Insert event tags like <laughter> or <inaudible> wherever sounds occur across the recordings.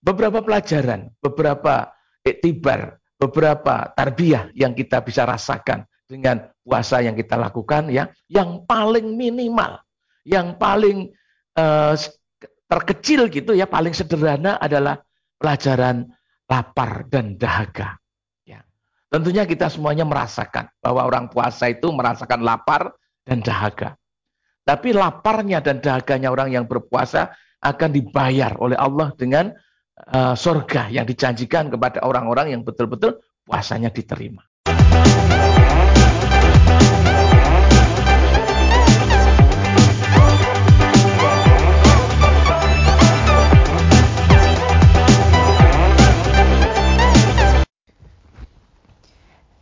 beberapa pelajaran, beberapa iktibar, beberapa tarbiyah yang kita bisa rasakan dengan puasa yang kita lakukan ya, yang paling minimal, yang paling uh, terkecil gitu ya, paling sederhana adalah pelajaran lapar dan dahaga. Ya. Tentunya kita semuanya merasakan bahwa orang puasa itu merasakan lapar dan dahaga. Tapi laparnya dan dahaganya orang yang berpuasa akan dibayar oleh Allah dengan uh, surga yang dijanjikan kepada orang-orang yang betul-betul puasanya diterima.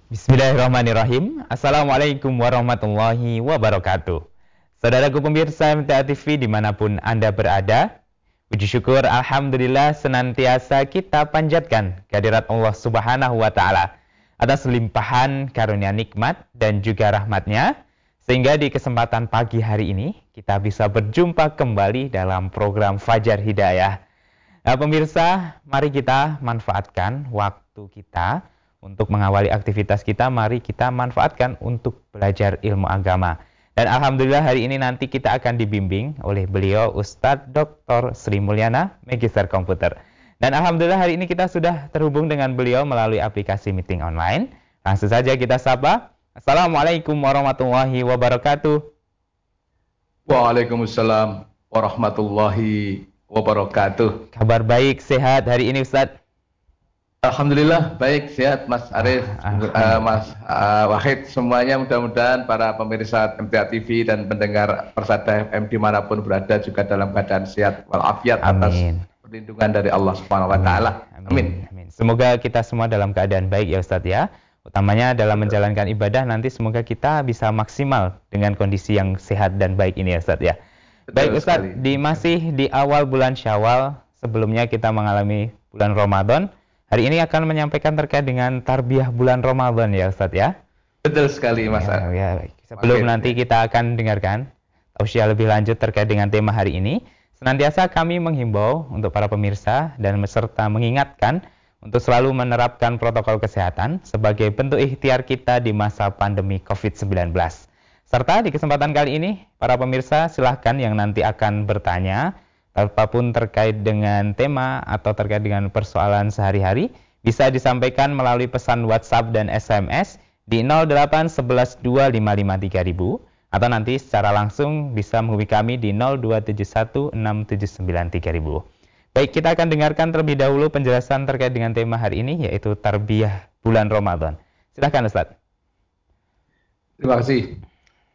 Bismillahirrahmanirrahim. Assalamualaikum warahmatullahi wabarakatuh. Saudaraku pemirsa MTA TV di mana pun Anda berada, puji syukur Alhamdulillah senantiasa kita panjatkan kehadirat Allah Subhanahu wa Ta'ala atas limpahan karunia nikmat dan juga rahmatnya, sehingga di kesempatan pagi hari ini kita bisa berjumpa kembali dalam program Fajar Hidayah. Nah, pemirsa, mari kita manfaatkan waktu kita untuk mengawali aktivitas kita, mari kita manfaatkan untuk belajar ilmu agama. Dan Alhamdulillah hari ini nanti kita akan dibimbing oleh beliau Ustadz Dr. Sri Mulyana, Magister Komputer. Dan Alhamdulillah hari ini kita sudah terhubung dengan beliau melalui aplikasi meeting online. Langsung saja kita sapa. Assalamualaikum warahmatullahi wabarakatuh. Waalaikumsalam warahmatullahi wabarakatuh. Kabar baik, sehat hari ini Ustadz. Alhamdulillah baik sehat Mas Arif, uh, Mas uh, Wahid semuanya mudah-mudahan para pemirsa MTA TV dan pendengar Persada FM di mana pun berada juga dalam keadaan sehat walafiat atas perlindungan dari Allah Subhanahu Wa Taala. Amin. Amin. Semoga kita semua dalam keadaan baik ya Ustadz ya. Utamanya dalam menjalankan ibadah nanti semoga kita bisa maksimal dengan kondisi yang sehat dan baik ini ya Ustadz ya. Baik Ustadz, di masih di awal bulan Syawal sebelumnya kita mengalami bulan Ramadan Hari ini akan menyampaikan terkait dengan tarbiyah bulan Ramadan ya Ustadz ya. Betul sekali Mas. Ya, ya. Sebelum Makin. nanti kita akan dengarkan usia lebih lanjut terkait dengan tema hari ini, senantiasa kami menghimbau untuk para pemirsa dan beserta mengingatkan untuk selalu menerapkan protokol kesehatan sebagai bentuk ikhtiar kita di masa pandemi COVID-19. Serta di kesempatan kali ini, para pemirsa silahkan yang nanti akan bertanya apa pun terkait dengan tema atau terkait dengan persoalan sehari-hari bisa disampaikan melalui pesan WhatsApp dan SMS di 08112553000 atau nanti secara langsung bisa menghubungi kami di 02716793000. Baik, kita akan dengarkan terlebih dahulu penjelasan terkait dengan tema hari ini yaitu tarbiyah bulan Ramadan. Silakan Ustaz. Terima kasih.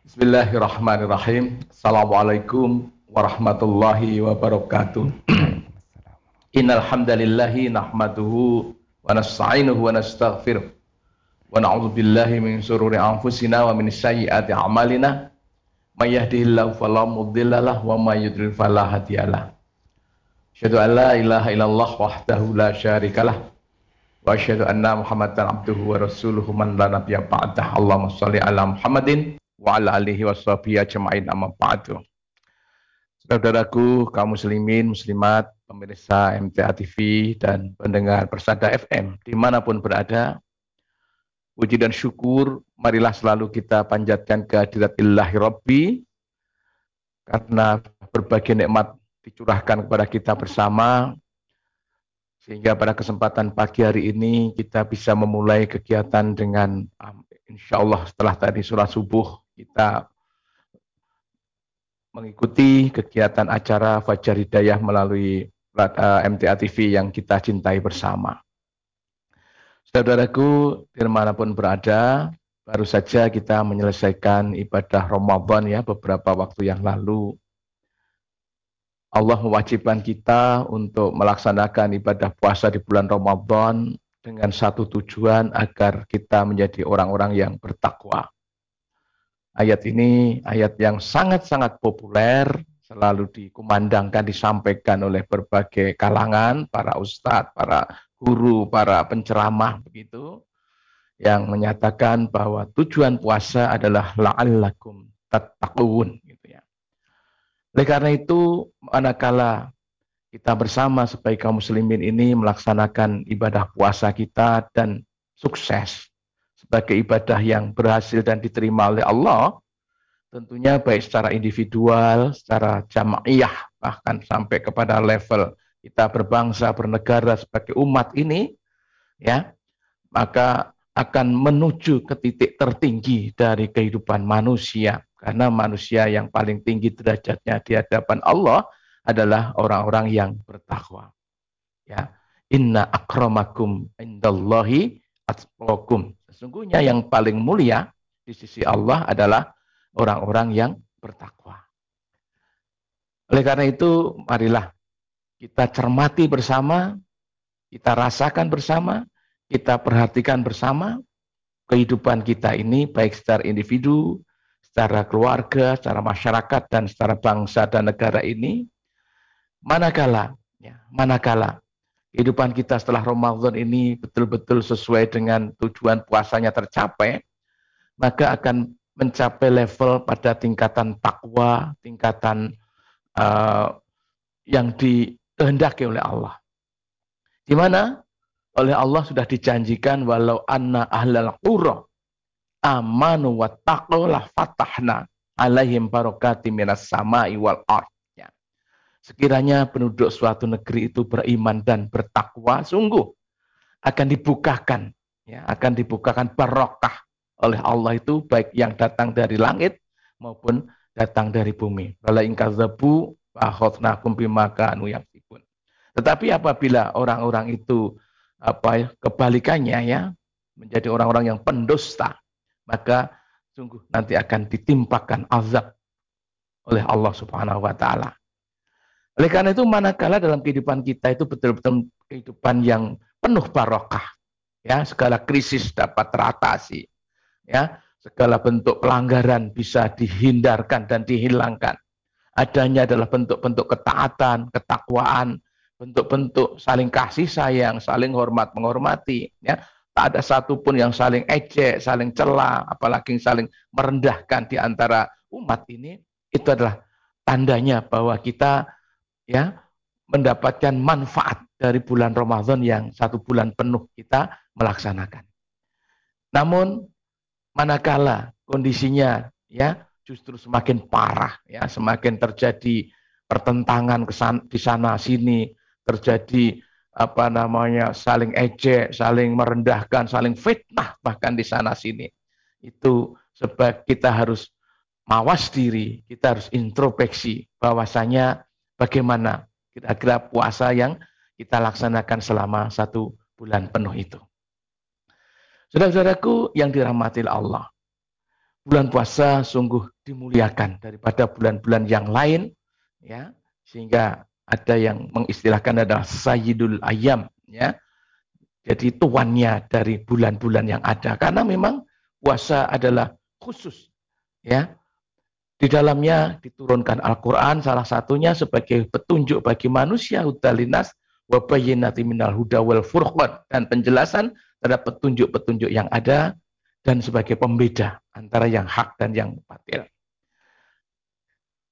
Bismillahirrahmanirrahim. Assalamualaikum warahmatullahi wabarakatuh. <clears throat> Innal hamdalillahi nahmaduhu wa nasta'inuhu wa nastaghfiruh wa na'udzu billahi min shururi anfusina wa min sayyiati a'malina may yahdihillahu fala mudhillalah wa may yudlil fala hadiyalah. Asyhadu an la ilaha illallah wahdahu la syarikalah wa asyhadu anna Muhammadan abduhu wa rasuluhu man la nabiyya ba'dah. Allahumma shalli ala Muhammadin wa ala alihi washabihi ajma'in amma ba'du. Saudaraku, kaum muslimin, muslimat, pemirsa MTA TV, dan pendengar Persada FM, di mana pun berada, puji dan syukur, marilah selalu kita panjatkan kehadirat Ilahi Rabbi, karena berbagai nikmat dicurahkan kepada kita bersama, sehingga pada kesempatan pagi hari ini kita bisa memulai kegiatan dengan insya Allah setelah tadi surat subuh kita mengikuti kegiatan acara Fajar Hidayah melalui uh, MTA TV yang kita cintai bersama. Saudaraku, di mana pun berada, baru saja kita menyelesaikan ibadah Ramadan ya beberapa waktu yang lalu. Allah mewajibkan kita untuk melaksanakan ibadah puasa di bulan Ramadan dengan satu tujuan agar kita menjadi orang-orang yang bertakwa. Ayat ini ayat yang sangat-sangat populer, selalu dikumandangkan, disampaikan oleh berbagai kalangan, para ustadz, para guru, para penceramah begitu, yang menyatakan bahwa tujuan puasa adalah la'allakum tattaqun gitu ya. Oleh karena itu, manakala kita bersama sebagai kaum muslimin ini melaksanakan ibadah puasa kita dan sukses sebagai ibadah yang berhasil dan diterima oleh Allah, tentunya baik secara individual, secara jamaiyah, bahkan sampai kepada level kita berbangsa, bernegara sebagai umat ini, ya, maka akan menuju ke titik tertinggi dari kehidupan manusia. Karena manusia yang paling tinggi derajatnya di hadapan Allah adalah orang-orang yang bertakwa. Ya, inna akramakum indallahi atqakum. Sesungguhnya yang paling mulia di sisi Allah adalah orang-orang yang bertakwa. Oleh karena itu, marilah kita cermati bersama, kita rasakan bersama, kita perhatikan bersama kehidupan kita ini baik secara individu, secara keluarga, secara masyarakat dan secara bangsa dan negara ini manakala ya, manakala kehidupan kita setelah Ramadan ini betul-betul sesuai dengan tujuan puasanya tercapai, maka akan mencapai level pada tingkatan takwa, tingkatan uh, yang dikehendaki oleh Allah. Di mana oleh Allah sudah dijanjikan walau anna ahlal qura amanu wa taqwa fatahna alaihim barakati minas sama'i wal ard. Sekiranya penduduk suatu negeri itu beriman dan bertakwa, sungguh akan dibukakan, ya, akan dibukakan barokah oleh Allah itu baik yang datang dari langit maupun datang dari bumi. Akhadnakum. Tetapi apabila orang-orang itu apa ya, kebalikannya ya menjadi orang-orang yang pendusta, maka sungguh nanti akan ditimpakan azab oleh Allah Subhanahu wa taala. Oleh karena itu manakala dalam kehidupan kita itu betul-betul kehidupan yang penuh barokah, ya segala krisis dapat teratasi, ya segala bentuk pelanggaran bisa dihindarkan dan dihilangkan. Adanya adalah bentuk-bentuk ketaatan, ketakwaan, bentuk-bentuk saling kasih sayang, saling hormat menghormati, ya. Tak ada satupun yang saling ejek, saling celah, apalagi saling merendahkan di antara umat ini. Itu adalah tandanya bahwa kita ya mendapatkan manfaat dari bulan Ramadan yang satu bulan penuh kita melaksanakan. Namun manakala kondisinya ya justru semakin parah ya semakin terjadi pertentangan di sana sini terjadi apa namanya saling ejek, saling merendahkan, saling fitnah bahkan di sana sini. Itu sebab kita harus mawas diri, kita harus introspeksi bahwasanya bagaimana kira-kira puasa yang kita laksanakan selama satu bulan penuh itu. Saudara-saudaraku yang dirahmati Allah, bulan puasa sungguh dimuliakan daripada bulan-bulan yang lain, ya sehingga ada yang mengistilahkan adalah Sayyidul Ayam, ya. Jadi tuannya dari bulan-bulan yang ada karena memang puasa adalah khusus, ya di dalamnya diturunkan Al-Quran salah satunya sebagai petunjuk bagi manusia hudalinas wabayinati minal huda wal furqan dan penjelasan terhadap petunjuk-petunjuk yang ada dan sebagai pembeda antara yang hak dan yang batil.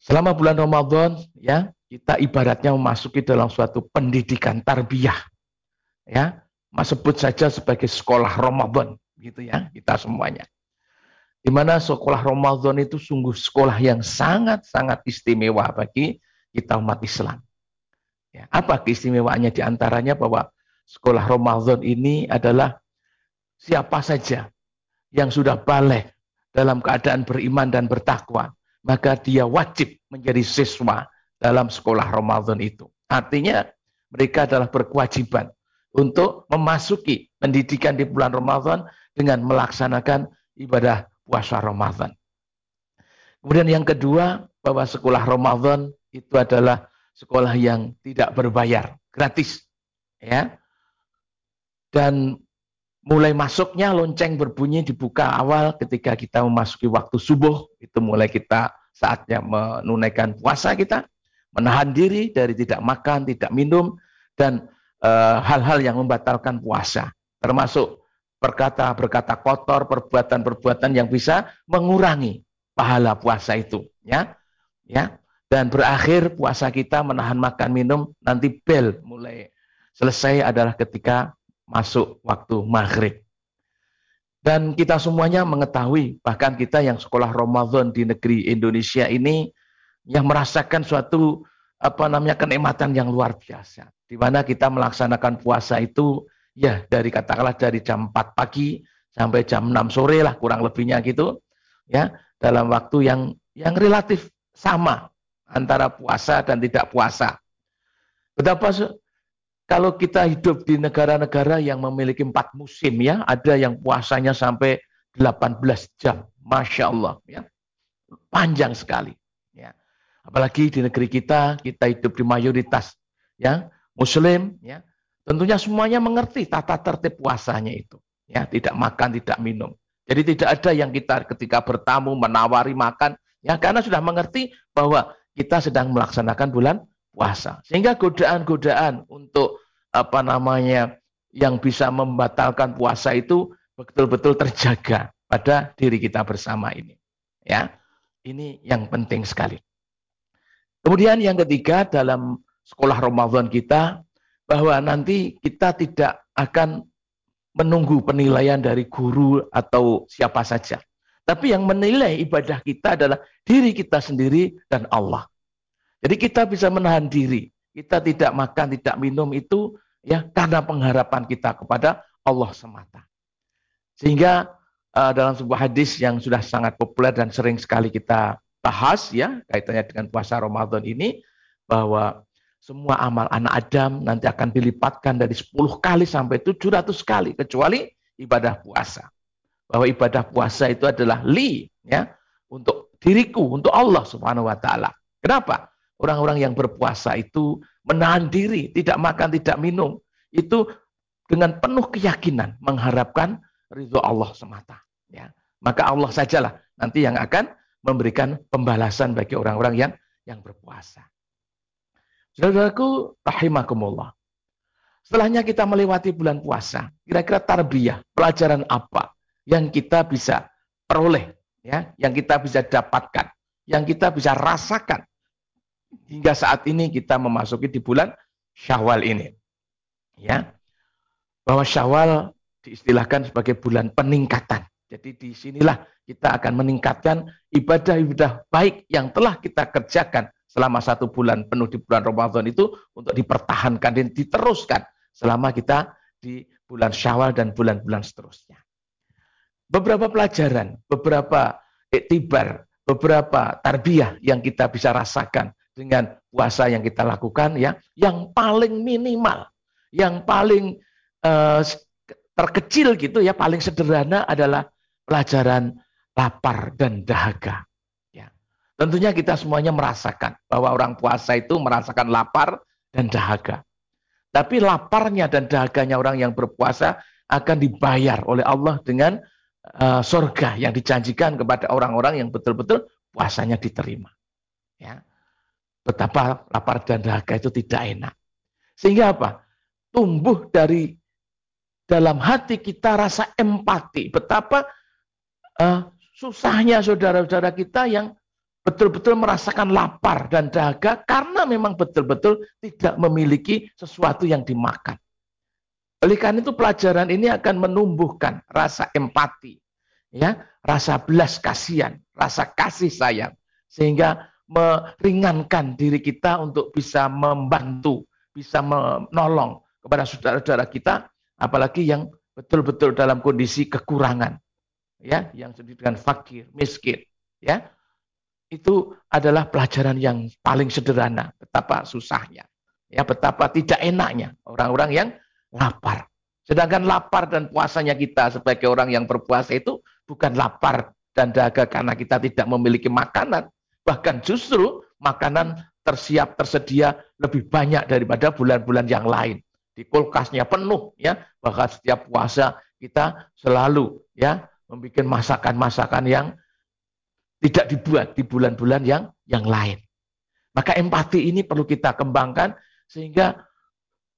Selama bulan Ramadan ya kita ibaratnya memasuki dalam suatu pendidikan tarbiyah ya sebut saja sebagai sekolah Ramadan gitu ya kita semuanya. Di mana sekolah Ramadan itu sungguh sekolah yang sangat-sangat istimewa bagi kita umat Islam. Ya, apa keistimewaannya di antaranya bahwa sekolah Ramadan ini adalah siapa saja yang sudah balik dalam keadaan beriman dan bertakwa, maka dia wajib menjadi siswa dalam sekolah Ramadan itu. Artinya mereka adalah berkewajiban untuk memasuki pendidikan di bulan Ramadan dengan melaksanakan ibadah puasa Ramadan. Kemudian yang kedua, bahwa sekolah Ramadan itu adalah sekolah yang tidak berbayar, gratis. Ya. Dan mulai masuknya lonceng berbunyi dibuka awal ketika kita memasuki waktu subuh, itu mulai kita saatnya menunaikan puasa kita, menahan diri dari tidak makan, tidak minum, dan eh, hal-hal e, yang membatalkan puasa. Termasuk berkata-berkata kotor, perbuatan-perbuatan yang bisa mengurangi pahala puasa itu, ya. Ya. dan berakhir puasa kita menahan makan minum nanti bel mulai selesai adalah ketika masuk waktu maghrib. Dan kita semuanya mengetahui, bahkan kita yang sekolah Ramadan di negeri Indonesia ini, yang merasakan suatu apa namanya kenikmatan yang luar biasa. Di mana kita melaksanakan puasa itu ya dari katakanlah dari jam 4 pagi sampai jam 6 sore lah kurang lebihnya gitu ya dalam waktu yang yang relatif sama antara puasa dan tidak puasa. Betapa kalau kita hidup di negara-negara yang memiliki empat musim ya, ada yang puasanya sampai 18 jam, masya Allah ya, panjang sekali. Ya. Apalagi di negeri kita, kita hidup di mayoritas ya Muslim ya, tentunya semuanya mengerti tata tertib puasanya itu. Ya, tidak makan, tidak minum. Jadi tidak ada yang kita ketika bertamu menawari makan, ya karena sudah mengerti bahwa kita sedang melaksanakan bulan puasa. Sehingga godaan-godaan untuk apa namanya yang bisa membatalkan puasa itu betul-betul terjaga pada diri kita bersama ini. Ya. Ini yang penting sekali. Kemudian yang ketiga dalam sekolah Ramadan kita bahwa nanti kita tidak akan menunggu penilaian dari guru atau siapa saja. Tapi yang menilai ibadah kita adalah diri kita sendiri dan Allah. Jadi kita bisa menahan diri. Kita tidak makan, tidak minum itu ya karena pengharapan kita kepada Allah semata. Sehingga uh, dalam sebuah hadis yang sudah sangat populer dan sering sekali kita bahas ya kaitannya dengan puasa Ramadan ini bahwa semua amal anak Adam nanti akan dilipatkan dari 10 kali sampai 700 kali kecuali ibadah puasa. Bahwa ibadah puasa itu adalah li ya untuk diriku, untuk Allah Subhanahu wa taala. Kenapa? Orang-orang yang berpuasa itu menahan diri, tidak makan, tidak minum. Itu dengan penuh keyakinan mengharapkan ridho Allah semata. Ya. Maka Allah sajalah nanti yang akan memberikan pembalasan bagi orang-orang yang yang berpuasa. Saudaraku, rahimakumullah. Setelahnya kita melewati bulan puasa, kira-kira tarbiyah, pelajaran apa yang kita bisa peroleh, ya, yang kita bisa dapatkan, yang kita bisa rasakan hingga saat ini kita memasuki di bulan Syawal ini. Ya. Bahwa Syawal diistilahkan sebagai bulan peningkatan. Jadi di sinilah kita akan meningkatkan ibadah-ibadah baik yang telah kita kerjakan selama satu bulan penuh di bulan Ramadan itu untuk dipertahankan dan diteruskan selama kita di bulan Syawal dan bulan-bulan seterusnya. Beberapa pelajaran, beberapa iktibar, beberapa tarbiyah yang kita bisa rasakan dengan puasa yang kita lakukan ya, yang paling minimal, yang paling uh, terkecil gitu ya, paling sederhana adalah pelajaran lapar dan dahaga. Ya. Tentunya kita semuanya merasakan bahwa orang puasa itu merasakan lapar dan dahaga. Tapi laparnya dan dahaganya orang yang berpuasa akan dibayar oleh Allah dengan uh, surga yang dijanjikan kepada orang-orang yang betul-betul puasanya diterima. Ya betapa lapar dan dahaga itu tidak enak. Sehingga apa? Tumbuh dari dalam hati kita rasa empati. Betapa uh, susahnya saudara-saudara kita yang betul-betul merasakan lapar dan dahaga karena memang betul-betul tidak memiliki sesuatu yang dimakan. Oleh karena itu pelajaran ini akan menumbuhkan rasa empati, ya, rasa belas kasihan, rasa kasih sayang, sehingga meringankan diri kita untuk bisa membantu, bisa menolong kepada saudara-saudara kita, apalagi yang betul-betul dalam kondisi kekurangan, ya, yang sedih dengan fakir, miskin, ya. Itu adalah pelajaran yang paling sederhana, betapa susahnya, ya, betapa tidak enaknya orang-orang yang lapar. Sedangkan lapar dan puasanya kita sebagai orang yang berpuasa itu bukan lapar dan dahaga karena kita tidak memiliki makanan, Bahkan justru makanan tersiap tersedia lebih banyak daripada bulan-bulan yang lain. Di kulkasnya penuh ya. Bahkan setiap puasa kita selalu ya membuat masakan-masakan yang tidak dibuat di bulan-bulan yang yang lain. Maka empati ini perlu kita kembangkan sehingga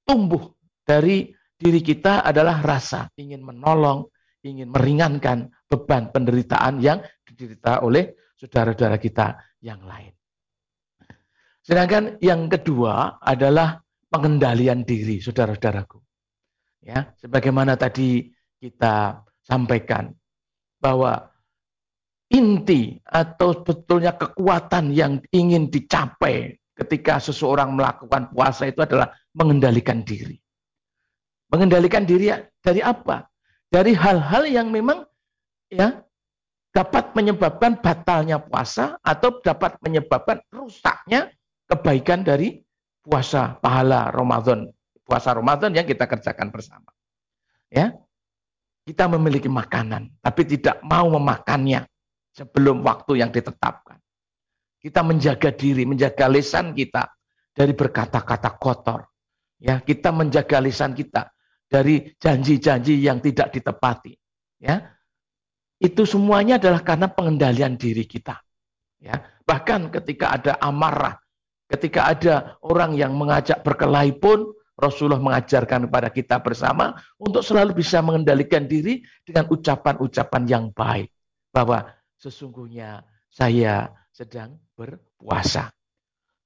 tumbuh dari diri kita adalah rasa ingin menolong, ingin meringankan beban penderitaan yang diderita oleh saudara-saudara kita yang lain. Sedangkan yang kedua adalah pengendalian diri, saudara-saudaraku. Ya, sebagaimana tadi kita sampaikan bahwa inti atau sebetulnya kekuatan yang ingin dicapai ketika seseorang melakukan puasa itu adalah mengendalikan diri. Mengendalikan diri dari apa? Dari hal-hal yang memang ya dapat menyebabkan batalnya puasa atau dapat menyebabkan rusaknya kebaikan dari puasa pahala Ramadan, puasa Ramadan yang kita kerjakan bersama. Ya. Kita memiliki makanan, tapi tidak mau memakannya sebelum waktu yang ditetapkan. Kita menjaga diri, menjaga lisan kita dari berkata-kata kotor. Ya, kita menjaga lisan kita dari janji-janji yang tidak ditepati. Ya, itu semuanya adalah karena pengendalian diri kita. Ya, bahkan ketika ada amarah, ketika ada orang yang mengajak berkelahi pun Rasulullah mengajarkan kepada kita bersama untuk selalu bisa mengendalikan diri dengan ucapan-ucapan yang baik. Bahwa sesungguhnya saya sedang berpuasa.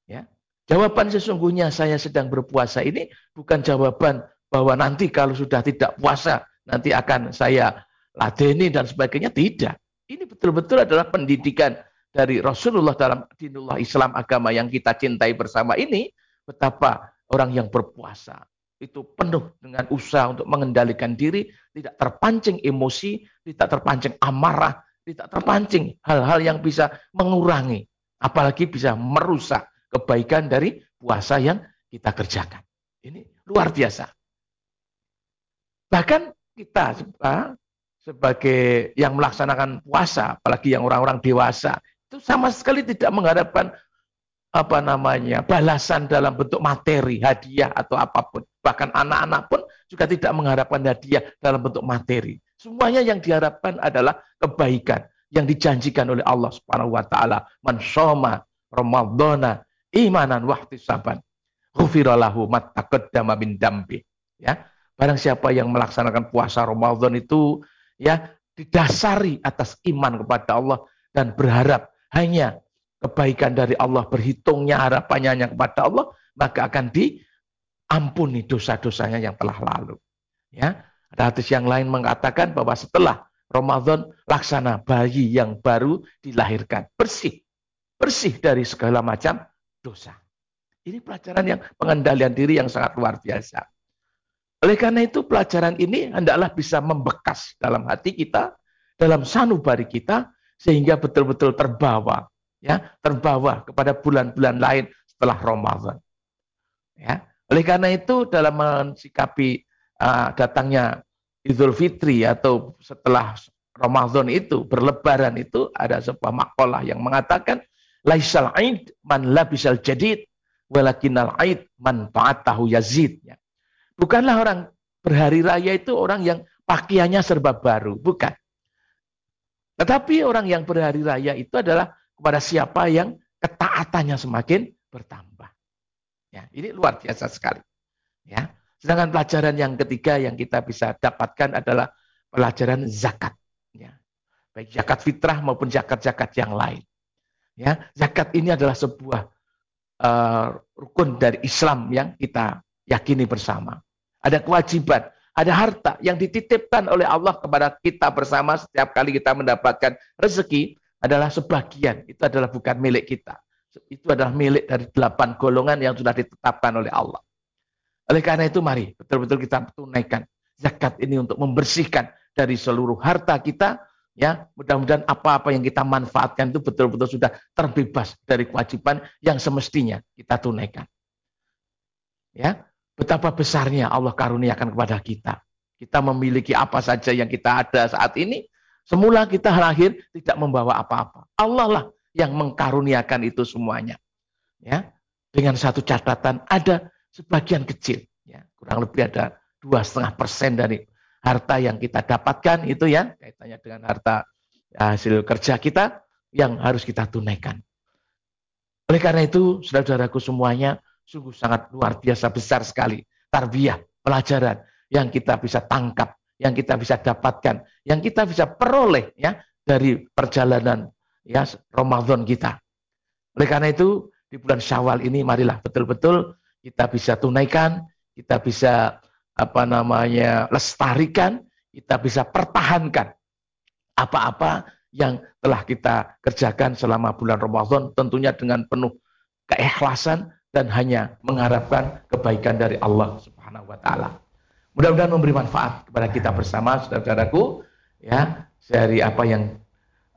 Ya. Jawaban sesungguhnya saya sedang berpuasa ini bukan jawaban bahwa nanti kalau sudah tidak puasa nanti akan saya ladeni dan sebagainya. Tidak. Ini betul-betul adalah pendidikan dari Rasulullah dalam dinullah Islam agama yang kita cintai bersama ini. Betapa orang yang berpuasa itu penuh dengan usaha untuk mengendalikan diri, tidak terpancing emosi, tidak terpancing amarah, tidak terpancing hal-hal yang bisa mengurangi, apalagi bisa merusak kebaikan dari puasa yang kita kerjakan. Ini luar biasa. Bahkan kita sebagai yang melaksanakan puasa, apalagi yang orang-orang dewasa, itu sama sekali tidak mengharapkan apa namanya balasan dalam bentuk materi, hadiah atau apa pun. Bahkan anak-anak pun juga tidak mengharapkan hadiah dalam bentuk materi. Semuanya yang diharapkan adalah kebaikan yang dijanjikan oleh Allah Subhanahu wa taala. Man shoma ramadhana imanan wa ihtisaban ghufira lahu ma taqaddama min dambi. Ya. Barang siapa yang melaksanakan puasa Ramadan itu ya didasari atas iman kepada Allah dan berharap hanya kebaikan dari Allah, berhitungnya harapannya hanya kepada Allah, maka akan diampuni dosa-dosanya yang telah lalu. Ya, ada hadis yang lain mengatakan bahwa setelah Ramadan laksana bayi yang baru dilahirkan, bersih, bersih dari segala macam dosa. Ini pelajaran yang pengendalian diri yang sangat luar biasa. Oleh karena itu pelajaran ini hendaklah bisa membekas dalam hati kita, dalam sanubari kita, sehingga betul-betul terbawa, ya, terbawa kepada bulan-bulan lain setelah Ramadan. Ya. Oleh karena itu dalam mensikapi uh, datangnya Idul Fitri atau setelah Ramadan itu, berlebaran itu ada sebuah makalah yang mengatakan laisal aid man labisal jadid walakinal aid man ta'atahu yazid. Ya. Bukanlah orang berhari raya itu orang yang pakaiannya serba baru, bukan. Tetapi orang yang berhari raya itu adalah kepada siapa yang ketaatannya semakin bertambah. Ya, ini luar biasa sekali. Ya. Sedangkan pelajaran yang ketiga yang kita bisa dapatkan adalah pelajaran zakat. Ya. Baik zakat fitrah maupun zakat-zakat yang lain. Ya, zakat ini adalah sebuah uh, rukun dari Islam yang kita yakini bersama. Ada kewajiban, ada harta yang dititipkan oleh Allah kepada kita bersama setiap kali kita mendapatkan rezeki adalah sebagian. Itu adalah bukan milik kita. Itu adalah milik dari delapan golongan yang sudah ditetapkan oleh Allah. Oleh karena itu mari betul-betul kita tunaikan zakat ini untuk membersihkan dari seluruh harta kita ya mudah-mudahan apa-apa yang kita manfaatkan itu betul-betul sudah terbebas dari kewajiban yang semestinya kita tunaikan. Ya, betapa besarnya Allah karuniakan kepada kita. Kita memiliki apa saja yang kita ada saat ini, semula kita lahir tidak membawa apa-apa. Allah lah yang mengkaruniakan itu semuanya. Ya, dengan satu catatan ada sebagian kecil, ya kurang lebih ada dua setengah persen dari harta yang kita dapatkan itu ya kaitannya dengan harta ya, hasil kerja kita yang harus kita tunaikan. Oleh karena itu, saudara-saudaraku semuanya sungguh sangat luar biasa besar sekali tarbiyah, pelajaran yang kita bisa tangkap, yang kita bisa dapatkan, yang kita bisa peroleh ya dari perjalanan ya Ramadan kita. Oleh karena itu, di bulan Syawal ini marilah betul-betul kita bisa tunaikan, kita bisa apa namanya lestarikan, kita bisa pertahankan apa-apa yang telah kita kerjakan selama bulan Ramadan tentunya dengan penuh keikhlasan dan hanya mengharapkan kebaikan dari Allah Subhanahu wa taala. Mudah-mudahan memberi manfaat kepada kita bersama saudara-saudaraku ya dari apa yang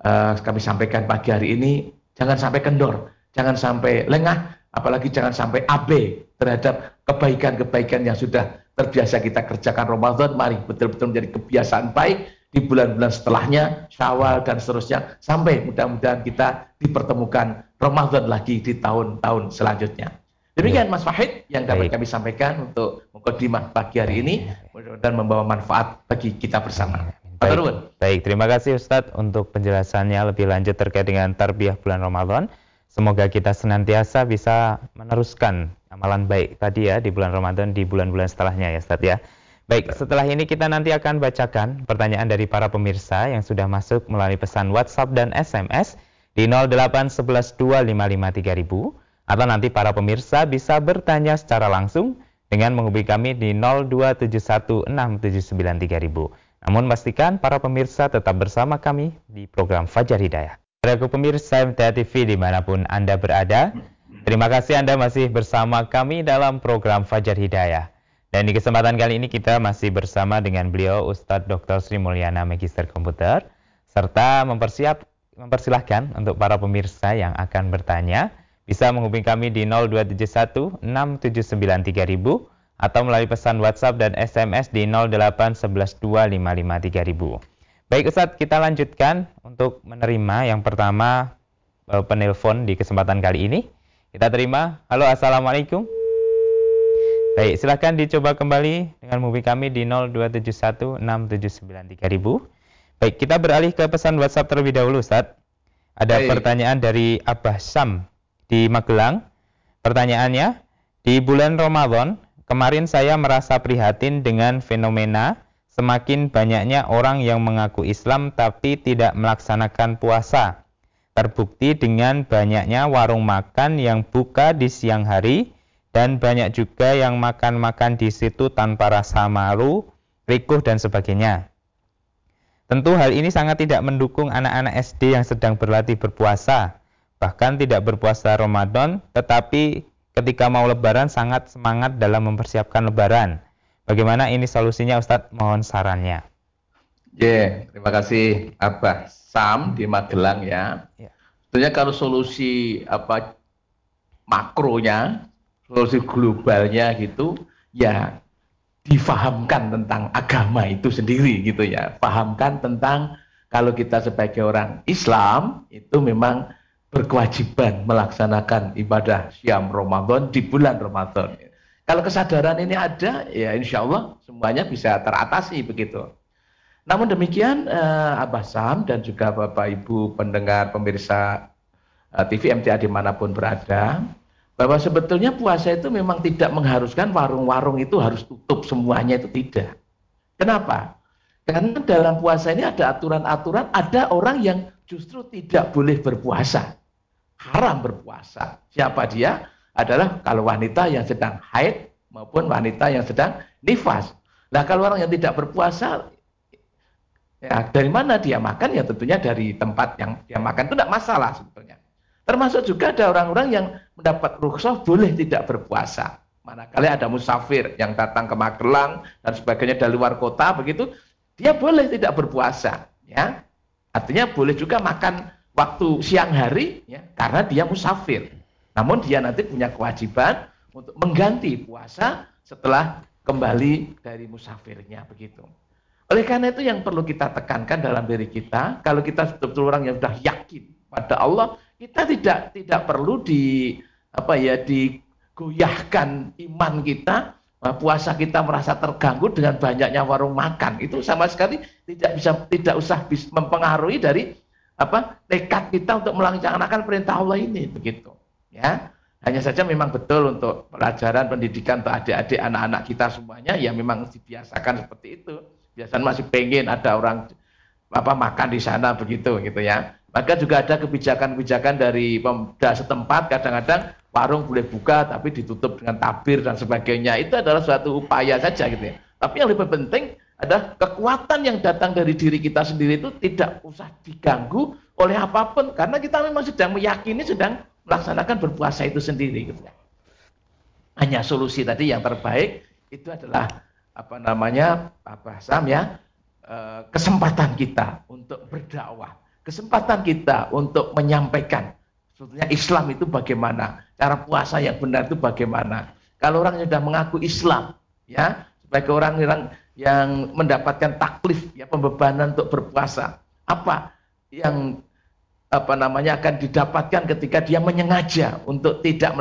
uh, kami sampaikan pagi hari ini jangan sampai kendor, jangan sampai lengah, apalagi jangan sampai abe terhadap kebaikan-kebaikan yang sudah terbiasa kita kerjakan Ramadan. Mari betul-betul menjadi kebiasaan baik di bulan-bulan setelahnya, Syawal dan seterusnya sampai mudah-mudahan kita dipertemukan Ramadan lagi di tahun-tahun selanjutnya. Demikian Mas Fahid yang dapat Baik. kami sampaikan untuk mukadimah pagi hari ini dan membawa manfaat bagi kita bersama. Baik. Baik, terima kasih Ustadz untuk penjelasannya lebih lanjut terkait dengan tarbiyah bulan Ramadan. Semoga kita senantiasa bisa meneruskan amalan baik tadi ya di bulan Ramadan di bulan-bulan setelahnya ya Ustadz ya. Baik, setelah ini kita nanti akan bacakan pertanyaan dari para pemirsa yang sudah masuk melalui pesan WhatsApp dan SMS di 08112553000 atau nanti para pemirsa bisa bertanya secara langsung dengan menghubungi kami di 02716793000. Namun pastikan para pemirsa tetap bersama kami di program Fajar Hidayah. Para pemirsa MTA TV di mana pun Anda berada, terima kasih Anda masih bersama kami dalam program Fajar Hidayah. Dan di kesempatan kali ini kita masih bersama dengan beliau Ustadz Dr. Sri Mulyana Magister Komputer serta mempersiap mempersilahkan untuk para pemirsa yang akan bertanya bisa menghubungi kami di 0271 679 atau melalui pesan WhatsApp dan SMS di 08112553000. Baik Ustadz, kita lanjutkan untuk menerima yang pertama e, penelpon di kesempatan kali ini. Kita terima. Halo, Assalamualaikum. Baik, silahkan dicoba kembali dengan menghubungi kami di 0271 Baik, kita beralih ke pesan WhatsApp terlebih dahulu Ustadz. Ada Baik. pertanyaan dari Abah Sam di Magelang. Pertanyaannya, di bulan Ramadan, kemarin saya merasa prihatin dengan fenomena semakin banyaknya orang yang mengaku Islam tapi tidak melaksanakan puasa. Terbukti dengan banyaknya warung makan yang buka di siang hari dan banyak juga yang makan-makan di situ tanpa rasa malu, rikuh dan sebagainya. Tentu hal ini sangat tidak mendukung anak-anak SD yang sedang berlatih berpuasa bahkan tidak berpuasa Ramadan, tetapi ketika mau lebaran sangat semangat dalam mempersiapkan lebaran. Bagaimana ini solusinya Ustadz? Mohon sarannya. Ya, yeah, terima kasih Abah Sam di Magelang ya. Yeah. Tentunya kalau solusi apa makronya, solusi globalnya gitu, ya difahamkan tentang agama itu sendiri gitu ya. Fahamkan tentang kalau kita sebagai orang Islam itu memang berkewajiban melaksanakan ibadah siam Ramadan di bulan Ramadan. Kalau kesadaran ini ada, ya insya Allah semuanya bisa teratasi begitu. Namun demikian, eh, Abah Sam dan juga Bapak Ibu pendengar pemirsa eh, TV MTA di mana pun berada, bahwa sebetulnya puasa itu memang tidak mengharuskan warung-warung itu harus tutup semuanya itu tidak. Kenapa? Karena dalam puasa ini ada aturan-aturan, ada orang yang justru tidak boleh berpuasa haram berpuasa. Siapa dia? Adalah kalau wanita yang sedang haid maupun wanita yang sedang nifas. Nah kalau orang yang tidak berpuasa, ya dari mana dia makan? Ya tentunya dari tempat yang dia makan itu tidak masalah sebetulnya. Termasuk juga ada orang-orang yang mendapat rukhsah boleh tidak berpuasa. Manakala ada musafir yang datang ke Magelang dan sebagainya dari luar kota begitu, dia boleh tidak berpuasa. Ya, artinya boleh juga makan waktu siang hari ya, karena dia musafir. Namun dia nanti punya kewajiban untuk mengganti puasa setelah kembali dari musafirnya begitu. Oleh karena itu yang perlu kita tekankan dalam diri kita, kalau kita betul-betul orang yang sudah yakin pada Allah, kita tidak tidak perlu di apa ya digoyahkan iman kita, puasa kita merasa terganggu dengan banyaknya warung makan. Itu sama sekali tidak bisa tidak usah mempengaruhi dari apa tekad kita untuk melaksanakan perintah Allah ini begitu ya hanya saja memang betul untuk pelajaran pendidikan untuk adik-adik anak-anak kita semuanya ya memang dibiasakan seperti itu biasanya masih pengen ada orang apa makan di sana begitu gitu ya Maka juga ada kebijakan-kebijakan dari pemuda setempat kadang-kadang warung boleh buka tapi ditutup dengan tabir dan sebagainya. Itu adalah suatu upaya saja gitu ya. Tapi yang lebih penting adalah kekuatan yang datang dari diri kita sendiri itu tidak usah diganggu oleh apa pun karena kita memang sedang meyakini sedang melaksanakan berpuasa itu sendiri gitu ya. Hanya solusi tadi yang terbaik itu adalah apa namanya apa Sam ya eh, kesempatan kita untuk berdakwah kesempatan kita untuk menyampaikan sebetulnya Islam itu bagaimana, cara puasa yang benar itu bagaimana. Kalau orang yang sudah mengaku Islam, ya sebagai orang yang yang mendapatkan taklif, ya pembebanan untuk berpuasa, apa yang apa namanya akan didapatkan ketika dia menyengaja untuk tidak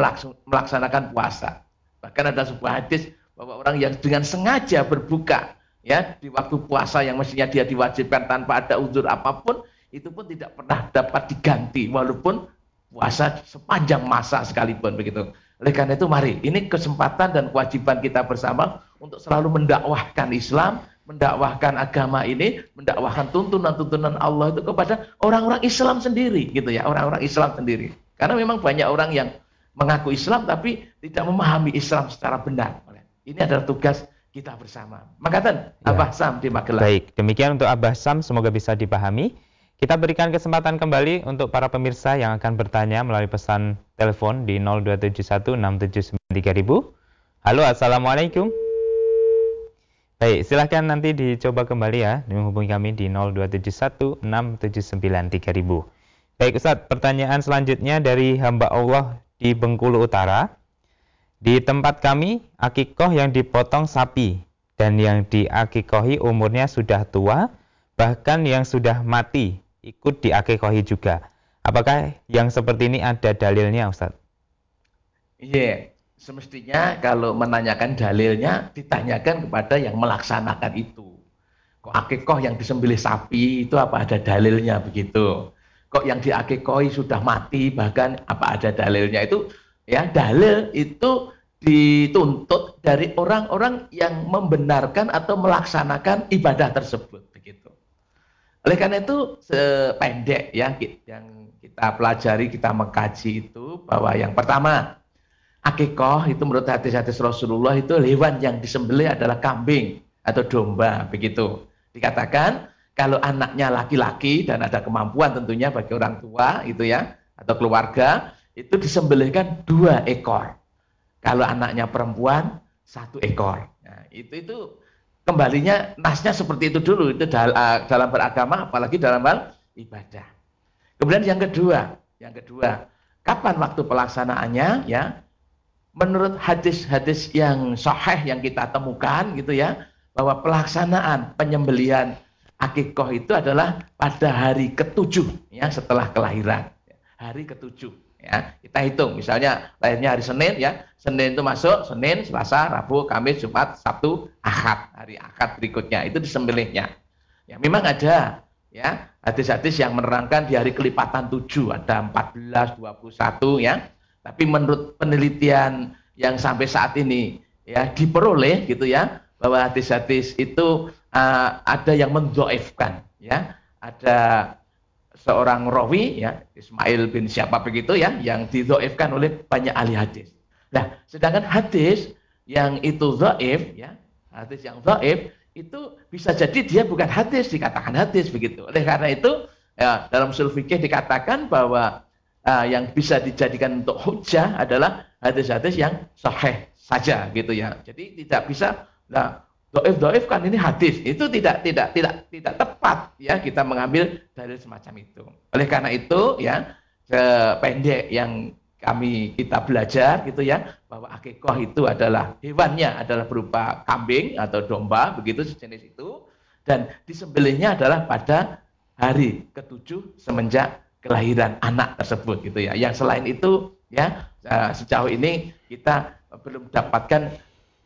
melaksanakan puasa. Bahkan ada sebuah hadis bahwa orang yang dengan sengaja berbuka ya di waktu puasa yang mestinya dia diwajibkan tanpa ada uzur apa pun itu pun tidak pernah dapat diganti walaupun puasa sepanjang masa sekalipun begitu. Oleh karena itu mari ini kesempatan dan kewajiban kita bersama untuk selalu mendakwahkan Islam, mendakwahkan agama ini, mendakwahkan tuntunan-tuntunan Allah itu kepada orang-orang Islam sendiri gitu ya, orang-orang Islam sendiri. Karena memang banyak orang yang mengaku Islam tapi tidak memahami Islam secara benar. Ini adalah tugas kita bersama. Makatan ya. Abah Sam di Magelang. Baik, demikian untuk Abah Sam semoga bisa dipahami. Kita berikan kesempatan kembali untuk para pemirsa yang akan bertanya melalui pesan telepon di 02716793000. Halo, Assalamualaikum. Baik, silahkan nanti dicoba kembali ya, menghubungi kami di 02716793000. Baik Ustaz, pertanyaan selanjutnya dari hamba Allah di Bengkulu Utara. Di tempat kami, akikoh yang dipotong sapi dan yang diakikohi umurnya sudah tua, bahkan yang sudah mati ikut diakikohi juga. Apakah yang seperti ini ada dalilnya Ustaz? Iya, semestinya kalau menanyakan dalilnya ditanyakan kepada yang melaksanakan itu. Kok akikoh yang disembelih sapi itu apa ada dalilnya begitu? Kok yang diakikohi sudah mati bahkan apa ada dalilnya itu? Ya dalil itu dituntut dari orang-orang yang membenarkan atau melaksanakan ibadah tersebut. Oleh karena itu sependek ya yang kita pelajari, kita mengkaji itu bahwa yang pertama akikoh itu menurut hadis-hadis Rasulullah itu hewan yang disembelih adalah kambing atau domba begitu. Dikatakan kalau anaknya laki-laki dan ada kemampuan tentunya bagi orang tua itu ya atau keluarga itu disembelihkan dua ekor. Kalau anaknya perempuan satu ekor. Nah, itu itu kembalinya nasnya seperti itu dulu itu eh, dalam beragama apalagi dalam hal ibadah. Kemudian yang kedua, yang kedua, kapan waktu pelaksanaannya ya? Menurut hadis-hadis yang sahih yang kita temukan gitu ya, bahwa pelaksanaan penyembelian akikoh itu adalah pada hari ketujuh ya setelah kelahiran. Hari ketujuh ya. Kita hitung misalnya lahirnya hari Senin ya, Senin itu masuk, Senin, Selasa, Rabu, Kamis, Jumat, Sabtu, Ahad. Hari Ahad berikutnya itu disembelihnya. Ya, memang ada ya hadis-hadis yang menerangkan di hari kelipatan 7 ada 14, 21 ya. Tapi menurut penelitian yang sampai saat ini ya diperoleh gitu ya bahwa hadis-hadis itu uh, ada yang mendoifkan ya. Ada seorang rawi ya Ismail bin siapa begitu ya yang didoifkan oleh banyak ahli hadis. Nah, sedangkan hadis yang itu zaif ya, hadis yang zaif itu bisa jadi dia bukan hadis dikatakan hadis begitu. Oleh karena itu ya, dalam usul dikatakan bahwa uh, yang bisa dijadikan untuk hujah adalah hadis-hadis yang sahih saja gitu ya. Jadi tidak bisa nah doif doif kan ini hadis itu tidak tidak tidak tidak tepat ya kita mengambil dari semacam itu. Oleh karena itu ya pendek yang kami kita belajar gitu ya bahwa akikoh itu adalah hewannya adalah berupa kambing atau domba begitu sejenis itu dan disembelihnya adalah pada hari ketujuh semenjak kelahiran anak tersebut gitu ya. Yang selain itu ya eh, sejauh ini kita belum dapatkan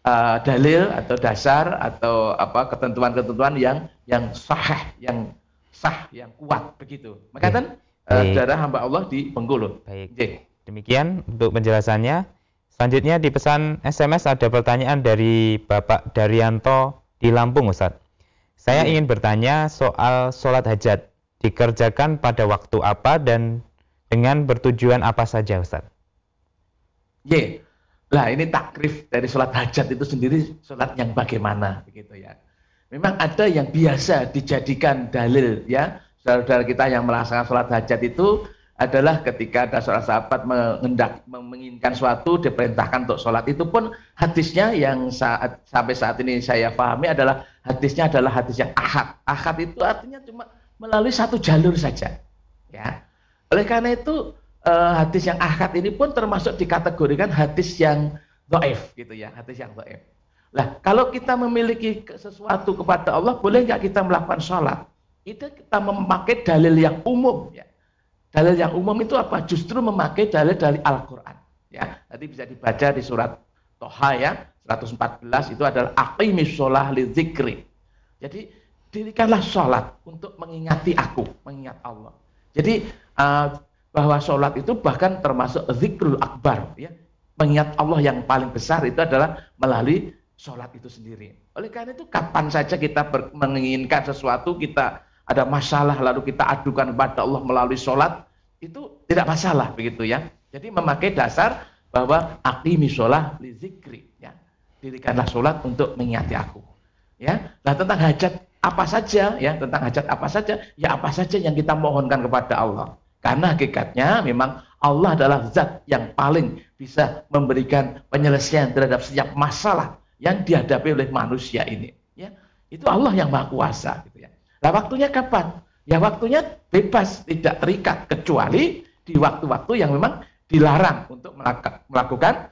uh, dalil atau dasar atau apa ketentuan-ketentuan yang yang sah yang sah yang kuat begitu. Maka kan uh, darah hamba Allah di Bengkulu. Baik. Jadi, Demikian untuk penjelasannya. Selanjutnya di pesan SMS ada pertanyaan dari Bapak Daryanto di Lampung Ustaz. Saya iya. ingin bertanya soal sholat hajat dikerjakan pada waktu apa dan dengan bertujuan apa saja Ustaz? Y. Lah ini takrif dari sholat hajat itu sendiri sholat yang bagaimana begitu ya. Memang ada yang biasa dijadikan dalil ya. Saudara-saudara kita yang melaksanakan sholat hajat itu adalah ketika ada seorang sahabat mengendak menginginkan suatu diperintahkan untuk sholat itu pun hadisnya yang saat sampai saat ini saya pahami adalah hadisnya adalah hadis yang ahad ahad itu artinya cuma melalui satu jalur saja ya oleh karena itu eh, hadis yang ahad ini pun termasuk dikategorikan hadis yang doif gitu ya hadis yang doif lah kalau kita memiliki sesuatu kepada Allah boleh nggak kita melakukan sholat itu kita memakai dalil yang umum ya Dalil yang umum itu apa? Justru memakai dalil dari Al-Quran. Ya, nanti bisa dibaca di surat Toha ya, 114 itu adalah aqimis sholah li zikri. Jadi dirikanlah sholat untuk mengingati aku, mengingat Allah. Jadi uh, bahwa sholat itu bahkan termasuk zikrul akbar, ya, mengingat Allah yang paling besar itu adalah melalui sholat itu sendiri. Oleh karena itu kapan saja kita menginginkan sesuatu kita ada masalah lalu kita adukan kepada Allah melalui sholat, itu tidak masalah begitu ya. Jadi memakai dasar bahwa aqimi sholat li zikri. Ya. Dirikanlah sholat untuk mengingati aku. Ya. Nah tentang hajat apa saja ya, tentang hajat apa saja, ya apa saja yang kita mohonkan kepada Allah. Karena hakikatnya memang Allah adalah zat yang paling bisa memberikan penyelesaian terhadap setiap masalah yang dihadapi oleh manusia ini. Ya, itu Allah yang maha kuasa. Gitu ya. Nah waktunya kapan? Ya waktunya bebas, tidak terikat kecuali di waktu-waktu yang memang dilarang untuk melakukan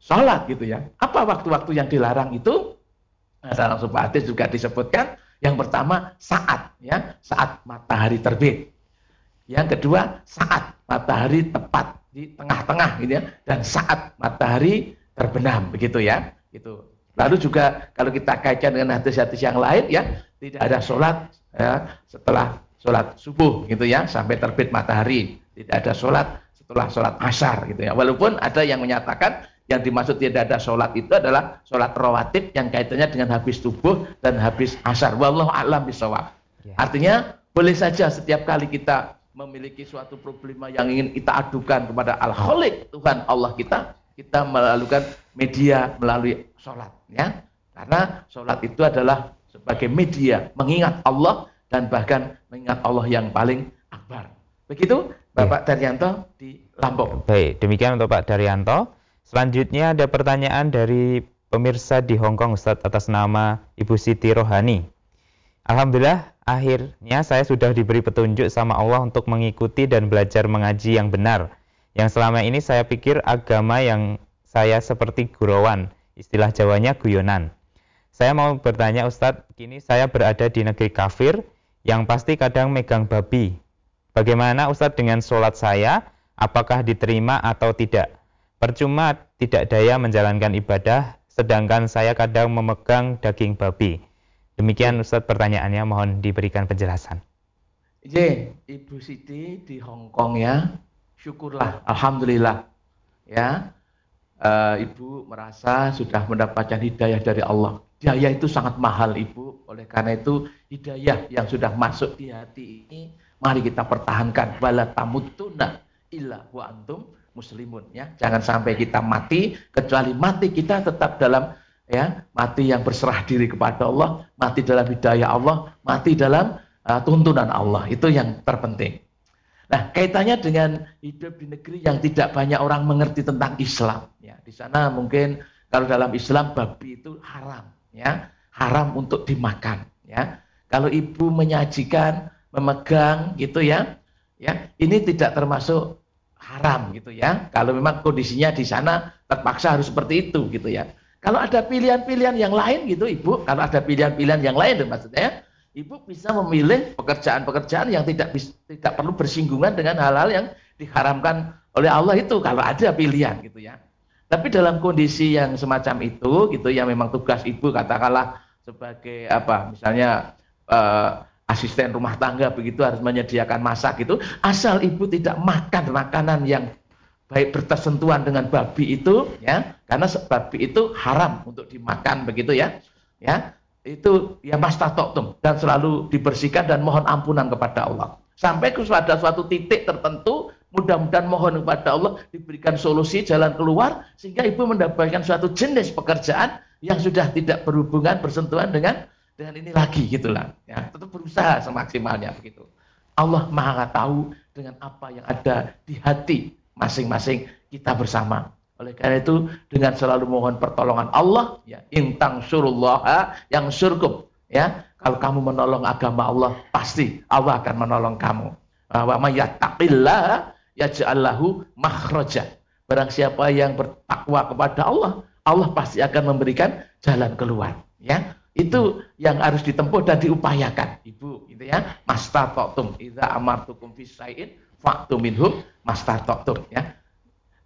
sholat gitu ya. Apa waktu-waktu yang dilarang itu? Nah, dalam sebuah juga disebutkan yang pertama saat ya, saat matahari terbit. Yang kedua saat matahari tepat di tengah-tengah gitu ya dan saat matahari terbenam begitu ya. Itu. Lalu juga kalau kita kaitkan dengan hadis-hadis yang lain ya, tidak ada sholat ya, setelah sholat subuh gitu ya sampai terbit matahari tidak ada sholat setelah sholat asar gitu ya walaupun ada yang menyatakan yang dimaksud tidak ada sholat itu adalah sholat rawatib yang kaitannya dengan habis subuh dan habis asar wallahu a'lam bisawab ya. artinya boleh saja setiap kali kita memiliki suatu problema yang ingin kita adukan kepada al khaliq Tuhan Allah kita kita melakukan media melalui sholat ya karena sholat itu adalah sebagai media mengingat Allah dan bahkan mengingat Allah yang paling akbar. Begitu Bapak Daryanto di Lampung. Baik, demikian untuk Pak Daryanto. Selanjutnya ada pertanyaan dari pemirsa di Hong Kong Ustadz atas nama Ibu Siti Rohani. Alhamdulillah akhirnya saya sudah diberi petunjuk sama Allah untuk mengikuti dan belajar mengaji yang benar. Yang selama ini saya pikir agama yang saya seperti gurauan, istilah Jawanya guyonan. Saya mau bertanya Ustadz, kini saya berada di negeri kafir yang pasti kadang megang babi. Bagaimana Ustadz dengan sholat saya? Apakah diterima atau tidak? Percuma tidak daya menjalankan ibadah, sedangkan saya kadang memegang daging babi. Demikian Ustadz pertanyaannya, mohon diberikan penjelasan. J, Ibu Siti di Hong Kong ya, syukurlah, Alhamdulillah. Ya, e, Ibu merasa sudah mendapatkan hidayah dari Allah. Hidayah itu sangat mahal Ibu. Oleh karena itu hidayah yang sudah masuk di hati ini mari kita pertahankan wala tamutuna wa antum muslimun ya. Jangan sampai kita mati kecuali mati kita tetap dalam ya, mati yang berserah diri kepada Allah, mati dalam hidayah Allah, mati dalam uh, tuntunan Allah. Itu yang terpenting. Nah, kaitannya dengan hidup di negeri yang tidak banyak orang mengerti tentang Islam ya. Di sana mungkin kalau dalam Islam babi itu haram ya haram untuk dimakan ya kalau ibu menyajikan memegang gitu ya ya ini tidak termasuk haram gitu ya. Kalau memang kondisinya di sana terpaksa harus seperti itu gitu ya. Kalau ada pilihan-pilihan yang lain gitu ibu kalau ada pilihan-pilihan yang lain maksudnya ibu bisa memilih pekerjaan-pekerjaan yang tidak tidak perlu bersinggungan dengan hal-hal yang diharamkan oleh Allah itu kalau ada pilihan gitu ya. Tapi dalam kondisi yang semacam itu, gitu, yang memang tugas ibu katakanlah sebagai apa, misalnya uh, asisten rumah tangga begitu harus menyediakan masak gitu, asal ibu tidak makan makanan yang baik bertersentuhan dengan babi itu, ya, karena babi itu haram untuk dimakan begitu ya, ya, itu ya mastatoktum dan selalu dibersihkan dan mohon ampunan kepada Allah. Sampai ke pada suatu titik tertentu, mudah-mudahan mohon kepada Allah diberikan solusi jalan keluar sehingga ibu mendapatkan suatu jenis pekerjaan yang sudah tidak berhubungan bersentuhan dengan dengan ini lagi gitulah ya. Tetap berusaha semaksimalnya begitu. Allah Maha tahu dengan apa yang ada di hati masing-masing kita bersama. Oleh karena itu dengan selalu mohon pertolongan Allah ya intang surullah yang surkum ya. Kalau kamu menolong agama Allah pasti Allah akan menolong kamu. Wa may yattaqillah yaj'allahu makhraja. Barang siapa yang bertakwa kepada Allah Allah pasti akan memberikan jalan keluar ya itu yang harus ditempuh dan diupayakan ibu gitu ya mastata'tum idza amartukum fi syai'in fa'tu minhum mastata'tum ya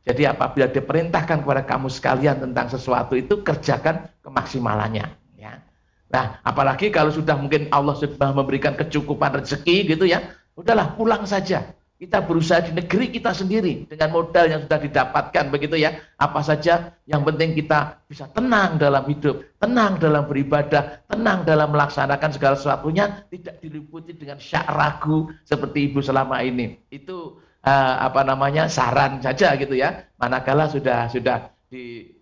jadi apabila diperintahkan kepada kamu sekalian tentang sesuatu itu kerjakan kemaksimalannya. Ya. Nah, apalagi kalau sudah mungkin Allah sudah memberikan kecukupan rezeki gitu ya, udahlah pulang saja. Kita berusaha di negeri kita sendiri dengan modal yang sudah didapatkan begitu ya. Apa saja yang penting kita bisa tenang dalam hidup, tenang dalam beribadah, tenang dalam melaksanakan segala sesuatunya, tidak diliputi dengan syak ragu seperti ibu selama ini. Itu uh, apa namanya saran saja gitu ya. Manakala sudah sudah di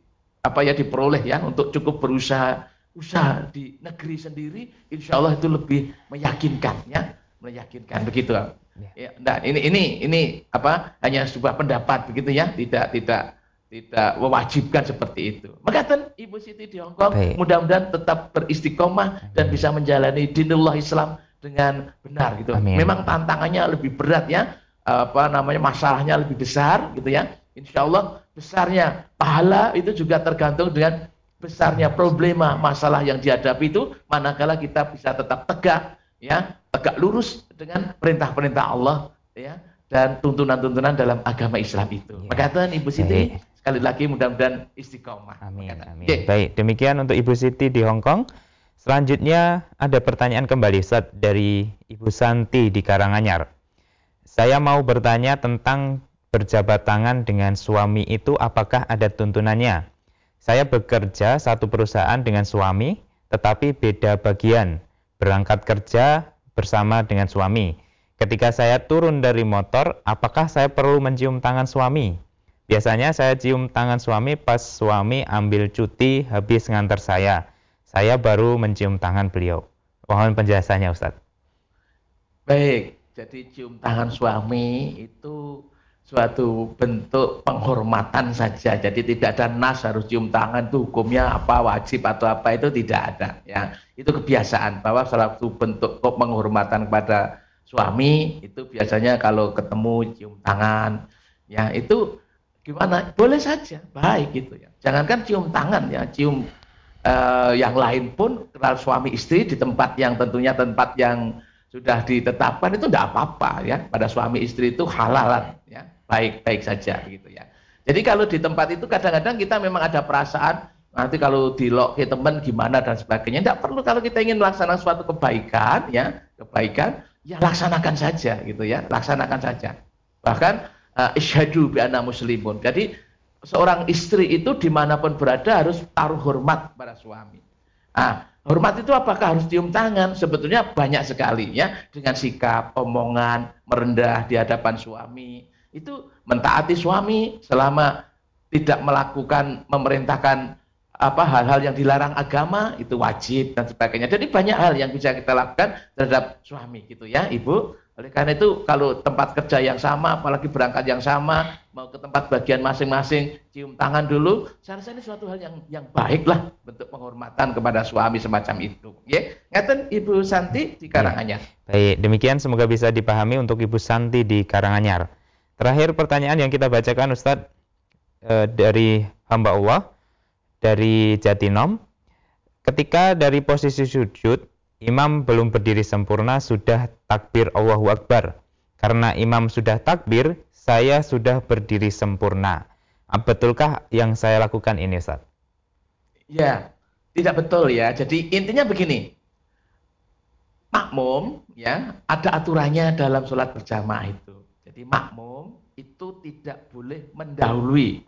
apa ya diperoleh ya untuk cukup berusaha usaha di negeri sendiri, insya Allah itu lebih meyakinkan ya, meyakinkan begitu. Ya. ya, nah ini ini ini apa hanya sebuah pendapat begitu ya, tidak tidak tidak mewajibkan seperti itu. Maka Ibu Siti di Hongkong mudah-mudahan tetap beristiqomah dan bisa menjalani dinullah Islam dengan benar gitu. Amin. Memang tantangannya lebih berat ya, apa namanya masalahnya lebih besar gitu ya. Insya Allah besarnya pahala itu juga tergantung dengan besarnya problema masalah yang dihadapi itu manakala kita bisa tetap tegak ya tegak lurus dengan perintah-perintah Allah ya dan tuntunan-tuntunan dalam agama Islam itu. Ya. Maka Tuhan Ibu Siti Baik. sekali lagi mudah-mudahan istiqomah. Amin. amin. Okay. Baik, demikian untuk Ibu Siti di Hong Kong. Selanjutnya ada pertanyaan kembali Ustaz dari Ibu Santi di Karanganyar. Saya mau bertanya tentang berjabat tangan dengan suami itu apakah ada tuntunannya? Saya bekerja satu perusahaan dengan suami, tetapi beda bagian. Berangkat kerja bersama dengan suami. Ketika saya turun dari motor, apakah saya perlu mencium tangan suami? Biasanya saya cium tangan suami pas suami ambil cuti habis ngantar saya. Saya baru mencium tangan beliau. Mohon penjelasannya Ustadz. Baik, jadi cium tangan suami itu suatu bentuk penghormatan saja. Jadi tidak ada nas harus cium tangan itu hukumnya apa wajib atau apa itu tidak ada ya. Itu kebiasaan bahwa salah satu bentuk penghormatan kepada suami itu biasanya kalau ketemu cium tangan ya itu gimana? Boleh saja, baik gitu ya. Jangankan cium tangan ya, cium uh, yang lain pun kalau suami istri di tempat yang tentunya tempat yang sudah ditetapkan itu tidak apa-apa ya pada suami istri itu halalan ya baik-baik saja gitu ya. Jadi kalau di tempat itu kadang-kadang kita memang ada perasaan nanti kalau di ke teman gimana dan sebagainya. Tidak perlu kalau kita ingin melaksanakan suatu kebaikan ya kebaikan ya laksanakan saja gitu ya laksanakan saja. Bahkan uh, isyhadu bi muslimun. Jadi seorang istri itu di mana pun berada harus taruh hormat pada suami. Ah, Hormat itu apakah harus cium tangan? Sebetulnya banyak sekali ya dengan sikap, omongan, merendah di hadapan suami. Itu mentaati suami selama tidak melakukan memerintahkan apa hal-hal yang dilarang agama itu wajib dan sebagainya. Jadi banyak hal yang bisa kita lakukan terhadap suami gitu ya, Ibu. Oleh karena itu kalau tempat kerja yang sama, apalagi berangkat yang sama, mau ke tempat bagian masing-masing, cium tangan dulu, saya rasa ini suatu hal yang yang baik lah bentuk penghormatan kepada suami semacam itu. Ya, ngaten Ibu Santi di Karanganyar. Baik, demikian semoga bisa dipahami untuk Ibu Santi di Karanganyar. Terakhir pertanyaan yang kita bacakan Ustadz e, dari hamba Allah dari Jatinom. Ketika dari posisi sujud imam belum berdiri sempurna sudah takbir Allahu Akbar. Karena imam sudah takbir, saya sudah berdiri sempurna. Ah, betulkah yang saya lakukan ini, Ustaz? Ya, tidak betul ya. Jadi intinya begini. Makmum ya, ada aturannya dalam sholat berjamaah itu. Jadi makmum itu tidak boleh mendahului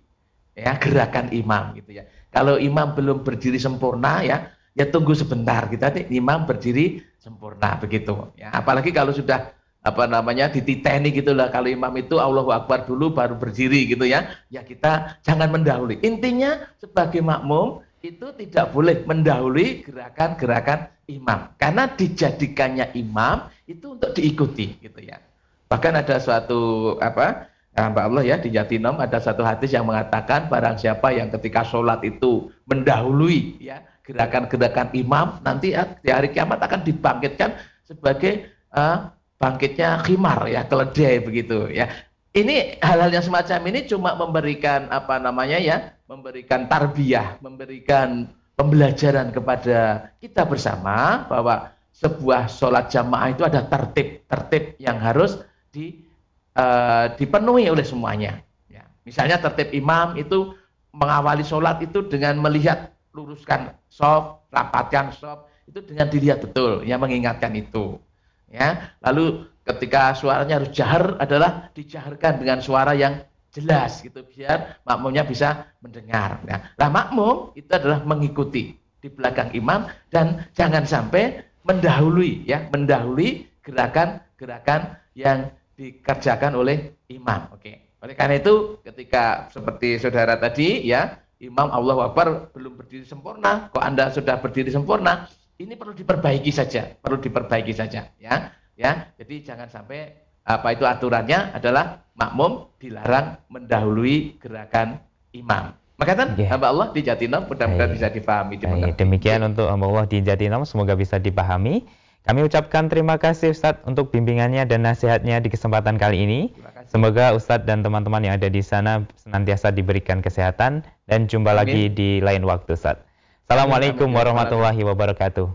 ya gerakan imam gitu ya. Kalau imam belum berdiri sempurna ya, ya tunggu sebentar kita nih imam berdiri sempurna begitu ya. Apalagi kalau sudah apa namanya dititeni gitu lah. Kalau imam itu Allahu Akbar dulu baru berdiri gitu ya. Ya kita jangan mendahului. Intinya sebagai makmum itu tidak boleh mendahului gerakan-gerakan imam. Karena dijadikannya imam itu untuk diikuti gitu ya bahkan ada suatu apa Mbak Allah ya di Jatinom ada satu hadis yang mengatakan barang siapa yang ketika sholat itu mendahului ya gerakan-gerakan imam nanti ya, di hari kiamat akan dibangkitkan sebagai uh, bangkitnya khimar ya keledai begitu ya. Ini hal-hal yang semacam ini cuma memberikan apa namanya ya memberikan tarbiyah memberikan pembelajaran kepada kita bersama bahwa sebuah sholat jamaah itu ada tertib tertib yang harus di, uh, dipenuhi oleh semuanya. Ya. misalnya tertib imam itu mengawali sholat itu dengan melihat luruskan soft rapatkan soft itu dengan dilihat betul yang mengingatkan itu. Ya. Lalu ketika suaranya harus jahar adalah dijaharkan dengan suara yang jelas gitu biar makmumnya bisa mendengar. Nah, nah makmum itu adalah mengikuti di belakang imam dan jangan sampai mendahului ya mendahului gerakan-gerakan yang dikerjakan oleh imam oke oleh karena itu ketika seperti saudara tadi ya imam Allah Akbar belum berdiri sempurna kok anda sudah berdiri sempurna ini perlu diperbaiki saja, perlu diperbaiki saja, ya, ya. Jadi jangan sampai apa itu aturannya adalah makmum dilarang mendahului gerakan imam. Maka yeah. hamba Allah di Jatinam mudah-mudahan bisa difahami. Baik, demikian untuk hamba Allah di Jatinam semoga bisa dipahami. Kami ucapkan terima kasih Ustadz untuk bimbingannya dan nasihatnya di kesempatan kali ini. Semoga Ustadz dan teman-teman yang ada di sana senantiasa diberikan kesehatan dan jumpa Amin. lagi di lain waktu Ustadz. Assalamualaikum warahmatullahi wabarakatuh.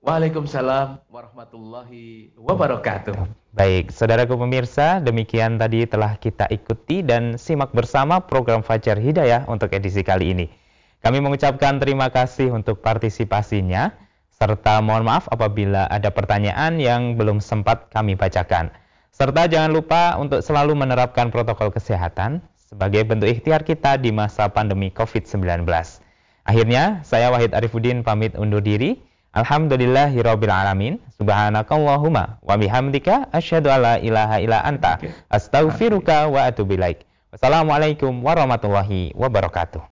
Waalaikumsalam warahmatullahi wabarakatuh. Baik, saudaraku pemirsa, demikian tadi telah kita ikuti dan simak bersama program Fajar Hidayah untuk edisi kali ini. Kami mengucapkan terima kasih untuk partisipasinya, serta mohon maaf apabila ada pertanyaan yang belum sempat kami bacakan. Serta jangan lupa untuk selalu menerapkan protokol kesehatan sebagai bentuk ikhtiar kita di masa pandemi COVID-19. Akhirnya, saya Wahid Arifuddin pamit undur diri. Alhamdulillahirabbil alamin. Subhanakallahumma wa bihamdika asyhadu alla ilaha illa anta astaghfiruka wa atubu ilaik. Wassalamualaikum warahmatullahi wabarakatuh.